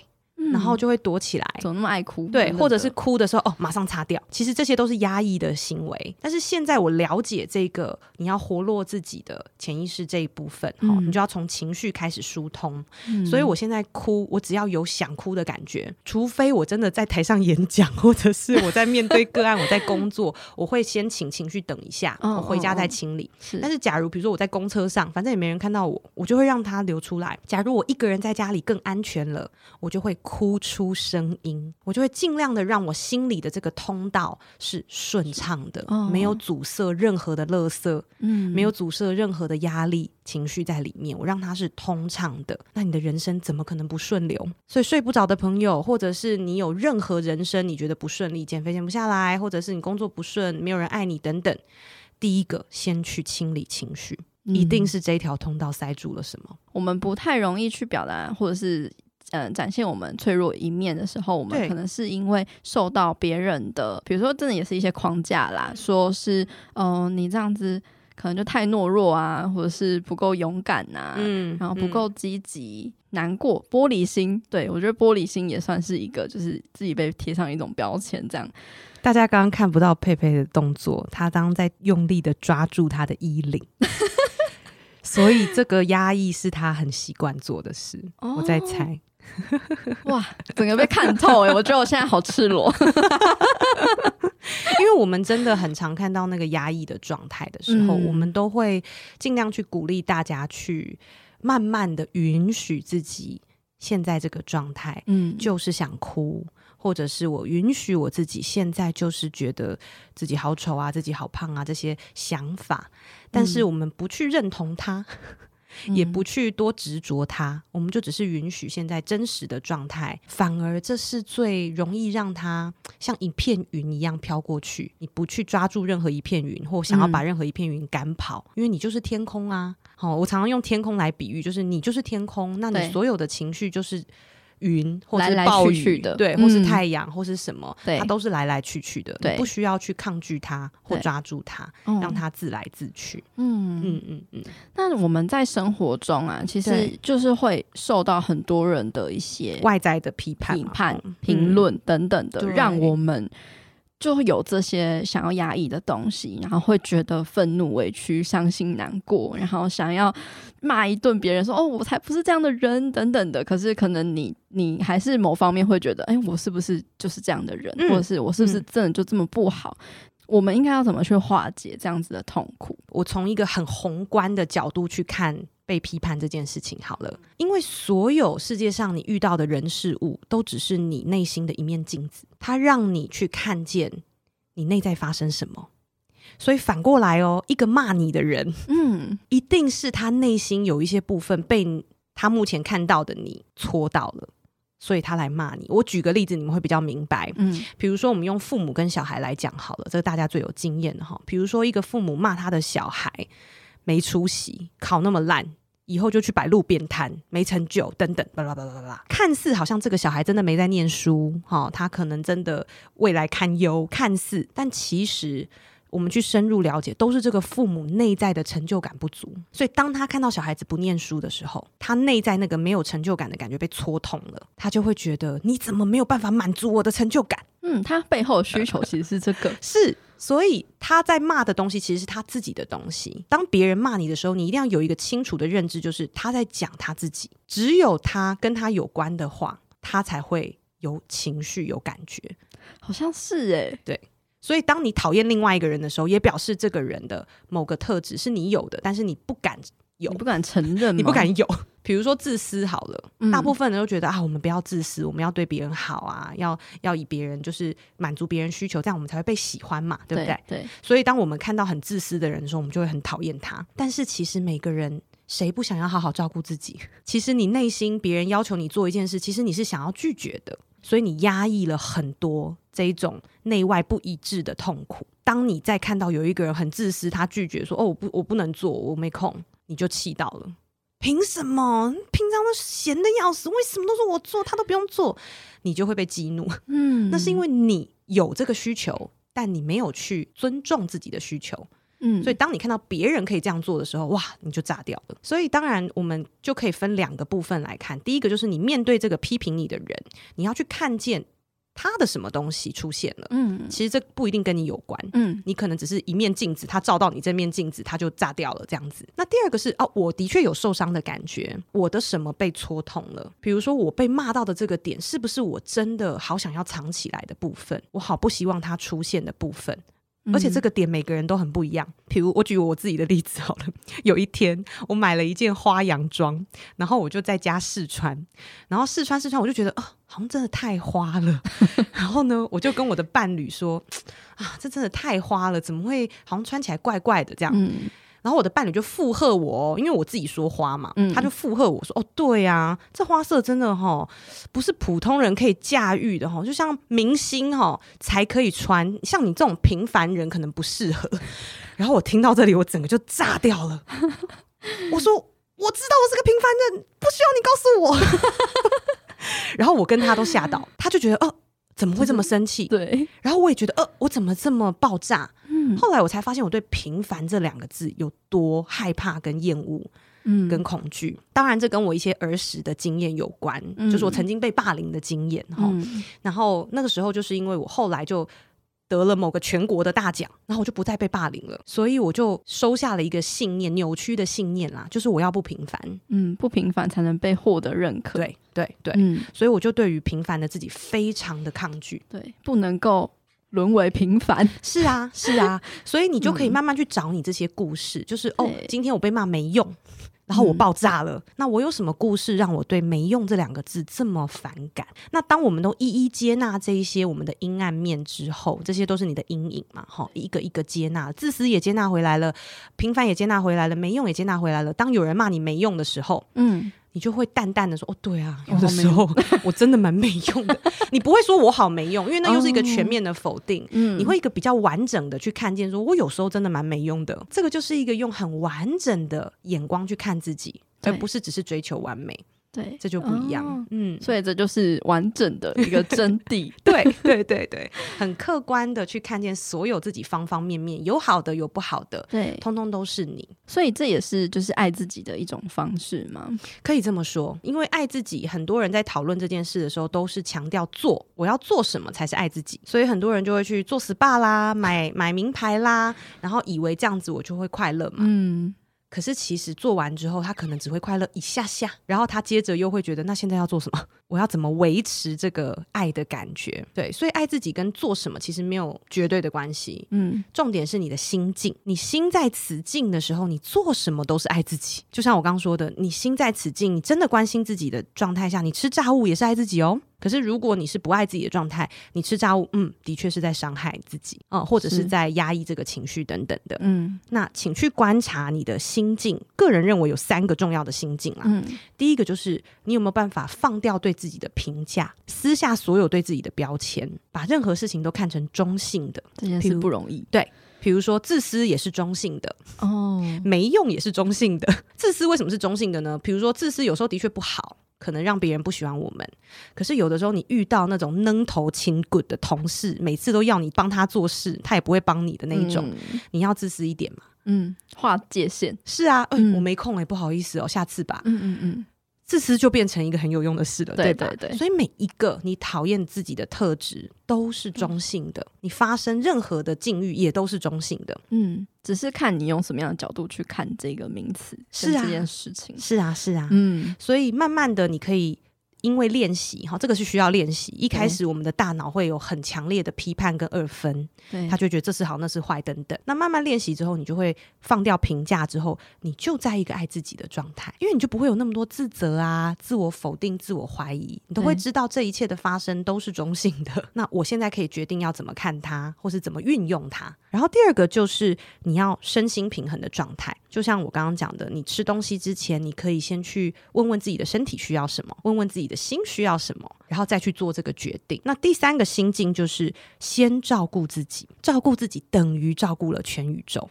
然后就会躲起来，怎么那么爱哭？对，或者是哭的时候哦，马上擦掉。其实这些都是压抑的行为。但是现在我了解这个，你要活络自己的潜意识这一部分，哈、嗯，你就要从情绪开始疏通。嗯、所以我现在哭，我只要有想哭的感觉，除非我真的在台上演讲，或者是我在面对个案，我在工作，我会先请情绪等一下，我回家再清理。但是假如比如说我在公车上，反正也没人看到我，我就会让它流出来。假如我一个人在家里更安全了，我就会哭。呼出声音，我就会尽量的让我心里的这个通道是顺畅的，哦、没有阻塞任何的垃圾，嗯，没有阻塞任何的压力情绪在里面，我让它是通畅的。那你的人生怎么可能不顺流？所以睡不着的朋友，或者是你有任何人生你觉得不顺利，减肥减不下来，或者是你工作不顺，没有人爱你等等，第一个先去清理情绪，嗯、一定是这条通道塞住了什么。我们不太容易去表达，或者是。嗯、呃，展现我们脆弱一面的时候，我们可能是因为受到别人的，比如说，真的也是一些框架啦，说是，嗯、呃，你这样子可能就太懦弱啊，或者是不够勇敢啊，嗯，然后不够积极、嗯、难过、玻璃心。对，我觉得玻璃心也算是一个，就是自己被贴上一种标签。这样，大家刚刚看不到佩佩的动作，他刚在用力的抓住他的衣领，所以这个压抑是他很习惯做的事。哦、我在猜。哇，整个被看透哎！我觉得我现在好赤裸，因为我们真的很常看到那个压抑的状态的时候，嗯、我们都会尽量去鼓励大家去慢慢的允许自己现在这个状态，嗯，就是想哭，或者是我允许我自己现在就是觉得自己好丑啊，自己好胖啊这些想法，但是我们不去认同它。也不去多执着它，嗯、我们就只是允许现在真实的状态，反而这是最容易让它像一片云一样飘过去。你不去抓住任何一片云，或想要把任何一片云赶跑，嗯、因为你就是天空啊。好，我常常用天空来比喻，就是你就是天空，那你所有的情绪就是。云或是暴雨，来来去去的，对，或是太阳，嗯、或是什么，对，它都是来来去去的，对，你不需要去抗拒它或抓住它，让它自来自去。嗯嗯嗯嗯。那我们在生活中啊，其实就是会受到很多人的一些外在的批判、评判、评论等等的，嗯、让我们。就会有这些想要压抑的东西，然后会觉得愤怒、委屈、伤心、难过，然后想要骂一顿别人说，哦，我才不是这样的人等等的。可是可能你 你还是某方面会觉得，哎，我是不是就是这样的人，或者是我是不是真的就这么不好？我们应该要怎么去化解这样子的痛苦？我从一个很宏观的角度去看。被批判这件事情好了，因为所有世界上你遇到的人事物都只是你内心的一面镜子，它让你去看见你内在发生什么。所以反过来哦，一个骂你的人，嗯，一定是他内心有一些部分被他目前看到的你戳到了，所以他来骂你。我举个例子，你们会比较明白。嗯，比如说我们用父母跟小孩来讲好了，这个大家最有经验的哈。比如说一个父母骂他的小孩。没出息，考那么烂，以后就去摆路边摊，没成就等等，巴拉巴拉巴拉。看似好像这个小孩真的没在念书，哈、他可能真的未来堪忧，看似，但其实我们去深入了解，都是这个父母内在的成就感不足。所以当他看到小孩子不念书的时候，他内在那个没有成就感的感觉被戳痛了，他就会觉得你怎么没有办法满足我的成就感？嗯，他背后的需求其实是这个，是。所以他在骂的东西其实是他自己的东西。当别人骂你的时候，你一定要有一个清楚的认知，就是他在讲他自己。只有他跟他有关的话，他才会有情绪、有感觉。好像是诶、欸，对。所以当你讨厌另外一个人的时候，也表示这个人的某个特质是你有的，但是你不敢有，你不敢承认，你不敢有。比如说自私好了，嗯、大部分人都觉得啊，我们不要自私，我们要对别人好啊，要要以别人就是满足别人需求，这样我们才会被喜欢嘛，对不对？对。对，所以当我们看到很自私的人的时候，我们就会很讨厌他。但是其实每个人谁不想要好好照顾自己？其实你内心别人要求你做一件事，其实你是想要拒绝的，所以你压抑了很多这一种内外不一致的痛苦。当你在看到有一个人很自私，他拒绝说：“哦，我不，我不能做，我没空。”你就气到了。凭什么？平常都闲得要死，为什么都是我做，他都不用做？你就会被激怒。嗯，那是因为你有这个需求，但你没有去尊重自己的需求。嗯，所以当你看到别人可以这样做的时候，哇，你就炸掉了。所以当然，我们就可以分两个部分来看。第一个就是你面对这个批评你的人，你要去看见。他的什么东西出现了？嗯，其实这不一定跟你有关。嗯，你可能只是一面镜子，他照到你这面镜子，他就炸掉了这样子。那第二个是哦，我的确有受伤的感觉，我的什么被戳痛了？比如说我被骂到的这个点，是不是我真的好想要藏起来的部分？我好不希望它出现的部分。而且这个点每个人都很不一样。比如我举我自己的例子好了，有一天我买了一件花洋装，然后我就在家试穿，然后试穿试穿，我就觉得啊，好像真的太花了。然后呢，我就跟我的伴侣说 啊，这真的太花了，怎么会好像穿起来怪怪的这样？嗯然后我的伴侣就附和我，因为我自己说花嘛，嗯、他就附和我说：“哦，对呀、啊，这花色真的哈，不是普通人可以驾驭的哈，就像明星哈才可以穿，像你这种平凡人可能不适合。”然后我听到这里，我整个就炸掉了。我说：“我知道我是个平凡人，不需要你告诉我。”然后我跟他都吓到，他就觉得：“哦、呃，怎么会这么生气？”对。然后我也觉得：“呃，我怎么这么爆炸？”嗯，后来我才发现我对平凡这两个字有多害怕跟厌恶。嗯，跟恐惧，当然这跟我一些儿时的经验有关，嗯、就是我曾经被霸凌的经验哈。嗯、然后那个时候就是因为我后来就得了某个全国的大奖，然后我就不再被霸凌了，所以我就收下了一个信念，扭曲的信念啦，就是我要不平凡，嗯，不平凡才能被获得认可。对对对，嗯，所以我就对于平凡的自己非常的抗拒，对，不能够沦为平凡。是啊是啊，所以你就可以慢慢去找你这些故事，嗯、就是哦，今天我被骂没用。然后我爆炸了。嗯、那我有什么故事让我对“没用”这两个字这么反感？那当我们都一一接纳这一些我们的阴暗面之后，这些都是你的阴影嘛？哈，一个一个接纳，自私也接纳回来了，平凡也接纳回来了，没用也接纳回来了。当有人骂你没用的时候，嗯。你就会淡淡的说：“哦，对啊，有的时候我真的蛮没用的。”你不会说我好没用，因为那又是一个全面的否定。嗯，你会一个比较完整的去看见，说我有时候真的蛮没用的。这个就是一个用很完整的眼光去看自己，而不是只是追求完美。对，这就不一样。哦、嗯，所以这就是完整的一个 真谛。对，对，对，对，很客观的去看见所有自己方方面面，有好的，有不好的，对，通通都是你。所以这也是就是爱自己的一种方式吗？可以这么说，因为爱自己，很多人在讨论这件事的时候，都是强调做，我要做什么才是爱自己。所以很多人就会去做 SPA 啦，买买名牌啦，然后以为这样子我就会快乐嘛。嗯。可是其实做完之后，他可能只会快乐一下下，然后他接着又会觉得，那现在要做什么？我要怎么维持这个爱的感觉？对，所以爱自己跟做什么其实没有绝对的关系。嗯，重点是你的心境，你心在此境的时候，你做什么都是爱自己。就像我刚刚说的，你心在此境，你真的关心自己的状态下，你吃炸物也是爱自己哦。可是，如果你是不爱自己的状态，你吃炸物，嗯，的确是在伤害自己，啊，或者是在压抑这个情绪等等的，嗯。那请去观察你的心境，个人认为有三个重要的心境啊。嗯，第一个就是你有没有办法放掉对自己的评价，撕下所有对自己的标签，把任何事情都看成中性的，这件事不容易。对，比如说自私也是中性的哦，没用也是中性的。自私为什么是中性的呢？比如说自私有时候的确不好。可能让别人不喜欢我们，可是有的时候你遇到那种愣头轻滚的同事，每次都要你帮他做事，他也不会帮你的那一种，嗯、你要自私一点嘛。嗯，划界限是啊，哎、嗯欸，我没空哎、欸，不好意思哦，下次吧。嗯嗯嗯。自私就变成一个很有用的事了，对吧？对对对。所以每一个你讨厌自己的特质都是中性的，嗯、你发生任何的境遇也都是中性的。嗯，只是看你用什么样的角度去看这个名词，是啊这件事情。是啊，是啊。嗯，所以慢慢的你可以。因为练习哈，这个是需要练习。一开始我们的大脑会有很强烈的批判跟二分，他就觉得这是好，那是坏等等。那慢慢练习之后，你就会放掉评价之后，你就在一个爱自己的状态，因为你就不会有那么多自责啊、自我否定、自我怀疑，你都会知道这一切的发生都是中性的。那我现在可以决定要怎么看它，或是怎么运用它。然后第二个就是你要身心平衡的状态，就像我刚刚讲的，你吃东西之前，你可以先去问问自己的身体需要什么，问问自己的心需要什么，然后再去做这个决定。那第三个心境就是先照顾自己，照顾自己等于照顾了全宇宙。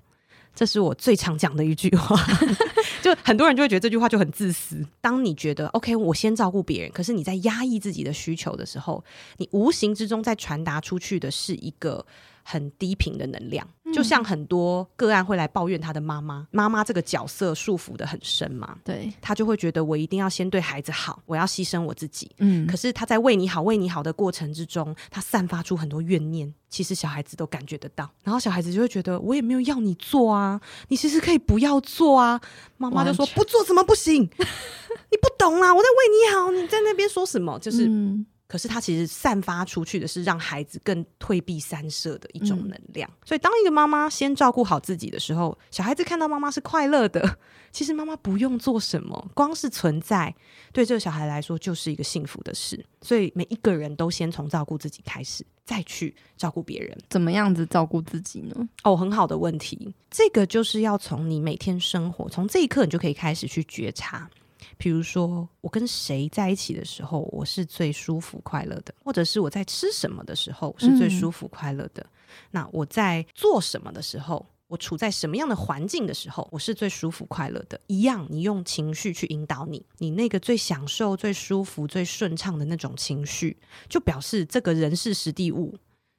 这是我最常讲的一句话，就很多人就会觉得这句话就很自私。当你觉得 OK，我先照顾别人，可是你在压抑自己的需求的时候，你无形之中在传达出去的是一个。很低频的能量，就像很多个案会来抱怨他的妈妈，妈妈这个角色束缚的很深嘛，对，他就会觉得我一定要先对孩子好，我要牺牲我自己，嗯，可是他在为你好、为你好的过程之中，他散发出很多怨念，其实小孩子都感觉得到，然后小孩子就会觉得我也没有要你做啊，你其实可以不要做啊，妈妈就说不做怎么不行？你不懂啊，我在为你好，你在那边说什么？就是。嗯可是它其实散发出去的是让孩子更退避三舍的一种能量。嗯、所以当一个妈妈先照顾好自己的时候，小孩子看到妈妈是快乐的，其实妈妈不用做什么，光是存在，对这个小孩来说就是一个幸福的事。所以每一个人都先从照顾自己开始，再去照顾别人。怎么样子照顾自己呢？哦，很好的问题。这个就是要从你每天生活，从这一刻你就可以开始去觉察。比如说，我跟谁在一起的时候，我是最舒服快乐的；或者是我在吃什么的时候是最舒服快乐的。嗯、那我在做什么的时候，我处在什么样的环境的时候，我是最舒服快乐的。一样，你用情绪去引导你，你那个最享受、最舒服、最顺畅的那种情绪，就表示这个人是实地物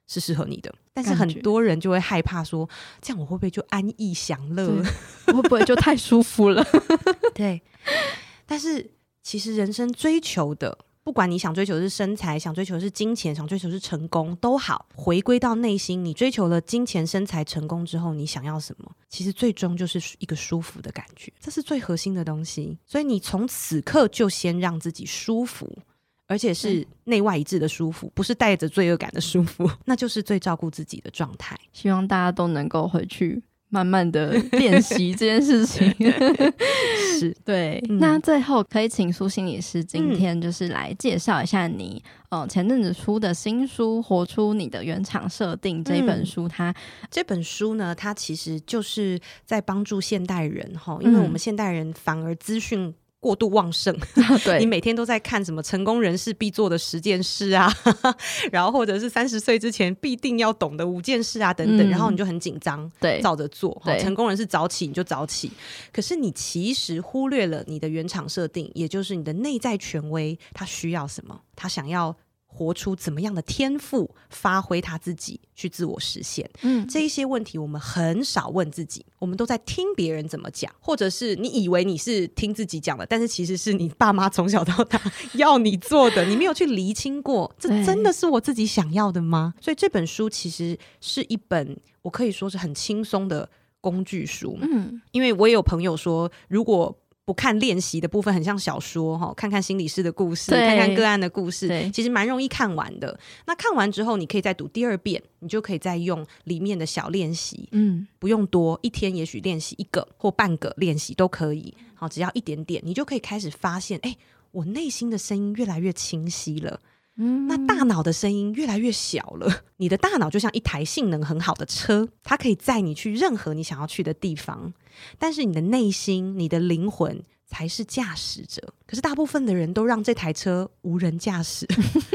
是适合你的。但是很多人就会害怕说，这样我会不会就安逸享乐？会不会就太舒服了？对。但是其实人生追求的。不管你想追求的是身材，想追求的是金钱，想追求的是成功都好，回归到内心，你追求了金钱、身材、成功之后，你想要什么？其实最终就是一个舒服的感觉，这是最核心的东西。所以你从此刻就先让自己舒服，而且是内外一致的舒服，不是带着罪恶感的舒服，那就是最照顾自己的状态。希望大家都能够回去。慢慢的练习 这件事情 是对。嗯、那最后可以请苏心理师今天就是来介绍一下你，嗯、呃，前阵子出的新书《活出你的原厂设定》这本书它。它、嗯、这本书呢，它其实就是在帮助现代人哈，因为我们现代人反而资讯。过度旺盛，对你每天都在看什么成功人士必做的十件事啊，然后或者是三十岁之前必定要懂的五件事啊等等，嗯、然后你就很紧张，对，照着做。对成功人士早起你就早起，可是你其实忽略了你的原厂设定，也就是你的内在权威，他需要什么，他想要。活出怎么样的天赋，发挥他自己去自我实现。嗯，这一些问题我们很少问自己，我们都在听别人怎么讲，或者是你以为你是听自己讲的，但是其实是你爸妈从小到大要你做的，你没有去厘清过，这真的是我自己想要的吗？所以这本书其实是一本我可以说是很轻松的工具书。嗯，因为我也有朋友说，如果不看练习的部分，很像小说哈，看看心理师的故事，看看个案的故事，其实蛮容易看完的。那看完之后，你可以再读第二遍，你就可以再用里面的小练习，嗯，不用多，一天也许练习一个或半个练习都可以，好，只要一点点，你就可以开始发现，哎，我内心的声音越来越清晰了。嗯，那大脑的声音越来越小了。你的大脑就像一台性能很好的车，它可以载你去任何你想要去的地方。但是你的内心、你的灵魂才是驾驶者。可是大部分的人都让这台车无人驾驶，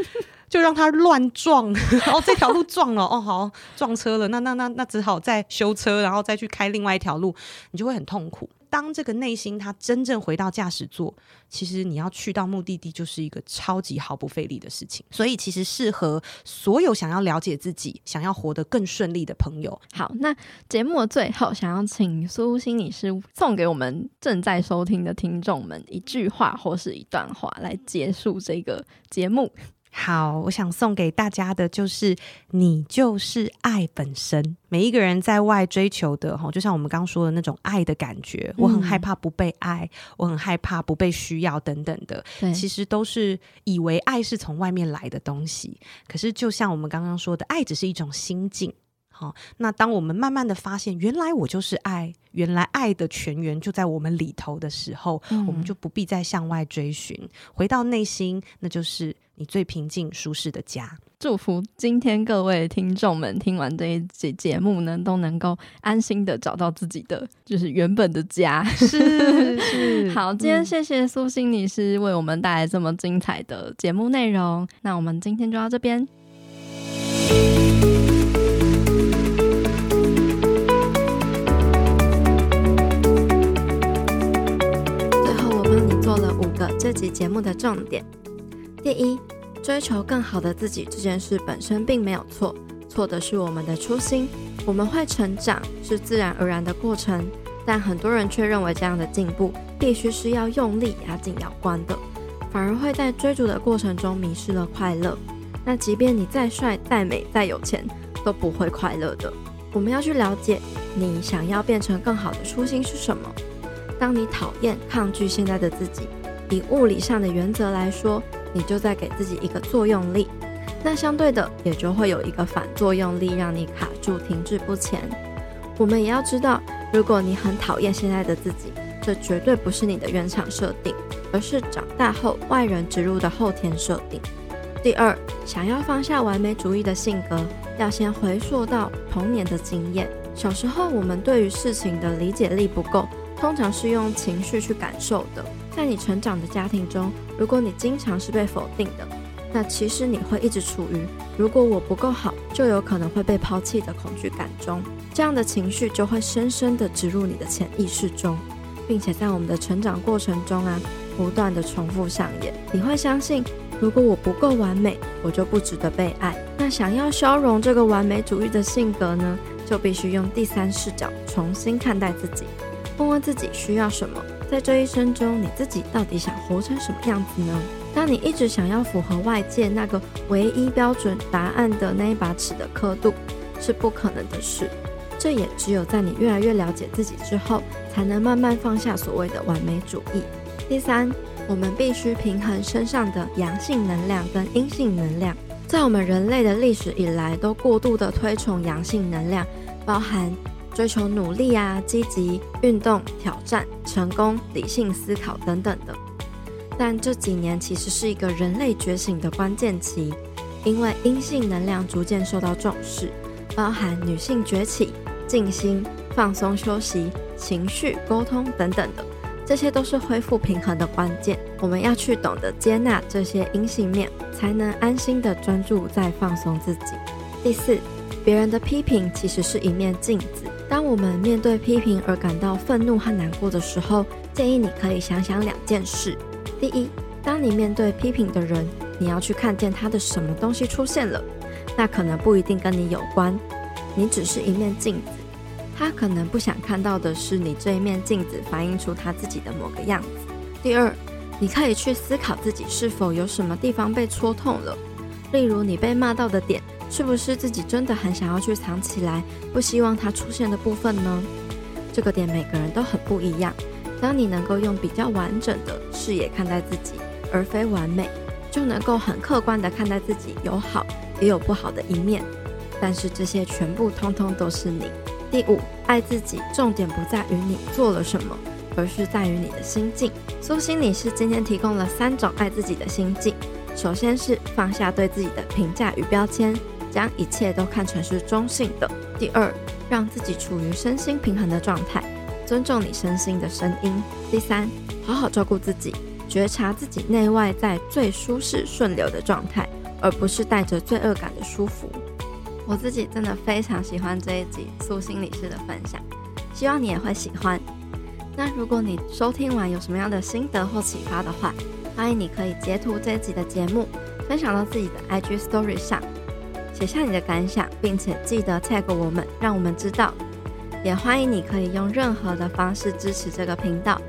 就让它乱撞。然后这条路撞了，哦，好，撞车了。那那那那只好再修车，然后再去开另外一条路，你就会很痛苦。当这个内心它真正回到驾驶座，其实你要去到目的地就是一个超级毫不费力的事情。所以其实适合所有想要了解自己、想要活得更顺利的朋友。好，那节目的最后，想要请苏心理师送给我们正在收听的听众们一句话或是一段话，来结束这个节目。好，我想送给大家的就是，你就是爱本身。每一个人在外追求的，哈，就像我们刚刚说的那种爱的感觉，我很害怕不被爱，我很害怕不被需要，等等的，其实都是以为爱是从外面来的东西。可是，就像我们刚刚说的，爱只是一种心境。好，那当我们慢慢的发现，原来我就是爱，原来爱的泉源就在我们里头的时候，嗯、我们就不必再向外追寻，回到内心，那就是你最平静舒适的家。祝福今天各位听众们听完这一集节目呢，都能够安心的找到自己的就是原本的家。是 是，好，今天谢谢苏心女士为我们带来这么精彩的节目内容。嗯、那我们今天就到这边。最后，我帮你做了五个这集节目的重点：第一，追求更好的自己这件事本身并没有错，错的是我们的初心。我们会成长是自然而然的过程，但很多人却认为这样的进步必须是要用力压紧牙关的，反而会在追逐的过程中迷失了快乐。那即便你再帅、再美、再有钱，都不会快乐的。我们要去了解你想要变成更好的初心是什么。当你讨厌、抗拒现在的自己。以物理上的原则来说，你就在给自己一个作用力，那相对的也就会有一个反作用力，让你卡住、停滞不前。我们也要知道，如果你很讨厌现在的自己，这绝对不是你的原厂设定，而是长大后外人植入的后天设定。第二，想要放下完美主义的性格，要先回溯到童年的经验。小时候，我们对于事情的理解力不够，通常是用情绪去感受的。在你成长的家庭中，如果你经常是被否定的，那其实你会一直处于如果我不够好，就有可能会被抛弃的恐惧感中。这样的情绪就会深深的植入你的潜意识中，并且在我们的成长过程中啊，不断的重复上演。你会相信如果我不够完美，我就不值得被爱。那想要消融这个完美主义的性格呢，就必须用第三视角重新看待自己，问问自己需要什么。在这一生中，你自己到底想活成什么样子呢？当你一直想要符合外界那个唯一标准答案的那一把尺的刻度，是不可能的事。这也只有在你越来越了解自己之后，才能慢慢放下所谓的完美主义。第三，我们必须平衡身上的阳性能量跟阴性能量。在我们人类的历史以来，都过度的推崇阳性能量，包含追求努力啊、积极运动、挑战、成功、理性思考等等的。但这几年其实是一个人类觉醒的关键期，因为阴性能量逐渐受到重视，包含女性崛起。静心、放松、休息、情绪沟通等等的，这些都是恢复平衡的关键。我们要去懂得接纳这些阴性面，才能安心的专注在放松自己。第四，别人的批评其实是一面镜子。当我们面对批评而感到愤怒和难过的时候，建议你可以想想两件事：第一，当你面对批评的人，你要去看见他的什么东西出现了，那可能不一定跟你有关，你只是一面镜子。他可能不想看到的是你这一面镜子反映出他自己的某个样子。第二，你可以去思考自己是否有什么地方被戳痛了，例如你被骂到的点，是不是自己真的很想要去藏起来，不希望它出现的部分呢？这个点每个人都很不一样。当你能够用比较完整的视野看待自己，而非完美，就能够很客观地看待自己，有好也有不好的一面。但是这些全部通通都是你。第五，爱自己，重点不在于你做了什么，而是在于你的心境。苏心理师今天提供了三种爱自己的心境。首先是放下对自己的评价与标签，将一切都看成是中性的。第二，让自己处于身心平衡的状态，尊重你身心的声音。第三，好好照顾自己，觉察自己内外在最舒适顺流的状态，而不是带着罪恶感的舒服。我自己真的非常喜欢这一集苏心理师的分享，希望你也会喜欢。那如果你收听完有什么样的心得或启发的话，欢迎你可以截图这一集的节目，分享到自己的 IG Story 上，写下你的感想，并且记得 tag 我们，让我们知道。也欢迎你可以用任何的方式支持这个频道，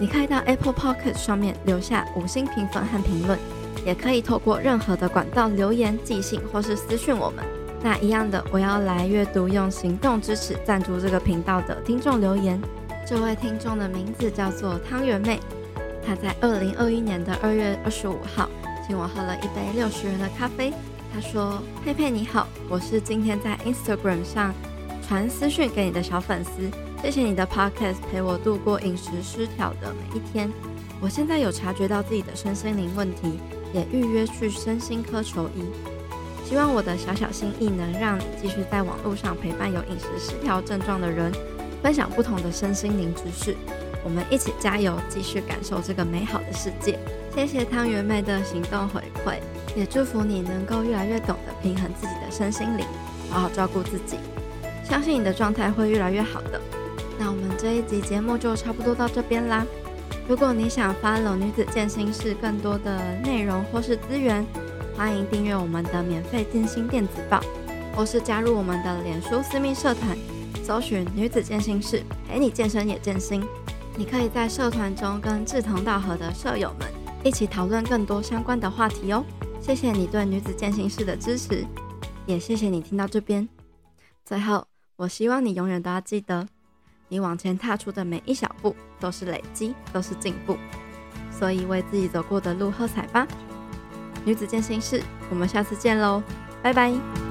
你可以到 Apple Podcast 上面留下五星评分和评论，也可以透过任何的管道留言、寄信或是私讯我们。那一样的，我要来阅读用行动支持赞助这个频道的听众留言。这位听众的名字叫做汤圆妹，她在二零二一年的二月二十五号请我喝了一杯六十元的咖啡。他说：“佩佩你好，我是今天在 Instagram 上传私讯给你的小粉丝，谢谢你的 Podcast 陪我度过饮食失调的每一天。我现在有察觉到自己的身心灵问题，也预约去身心科求医。”希望我的小小心意能让你继续在网络上陪伴有饮食失调症状的人，分享不同的身心灵知识。我们一起加油，继续感受这个美好的世界。谢谢汤圆妹的行动回馈，也祝福你能够越来越懂得平衡自己的身心灵，好好照顾自己。相信你的状态会越来越好的。那我们这一集节目就差不多到这边啦。如果你想翻《冷女子健心室更多的内容或是资源，欢迎订阅我们的免费健心电子报，或是加入我们的脸书私密社团，搜寻“女子健心室”，陪你健身也健心。你可以在社团中跟志同道合的舍友们一起讨论更多相关的话题哦。谢谢你对女子健行室的支持，也谢谢你听到这边。最后，我希望你永远都要记得，你往前踏出的每一小步都是累积，都是进步。所以，为自己走过的路喝彩吧。女子健行室，我们下次见喽，拜拜。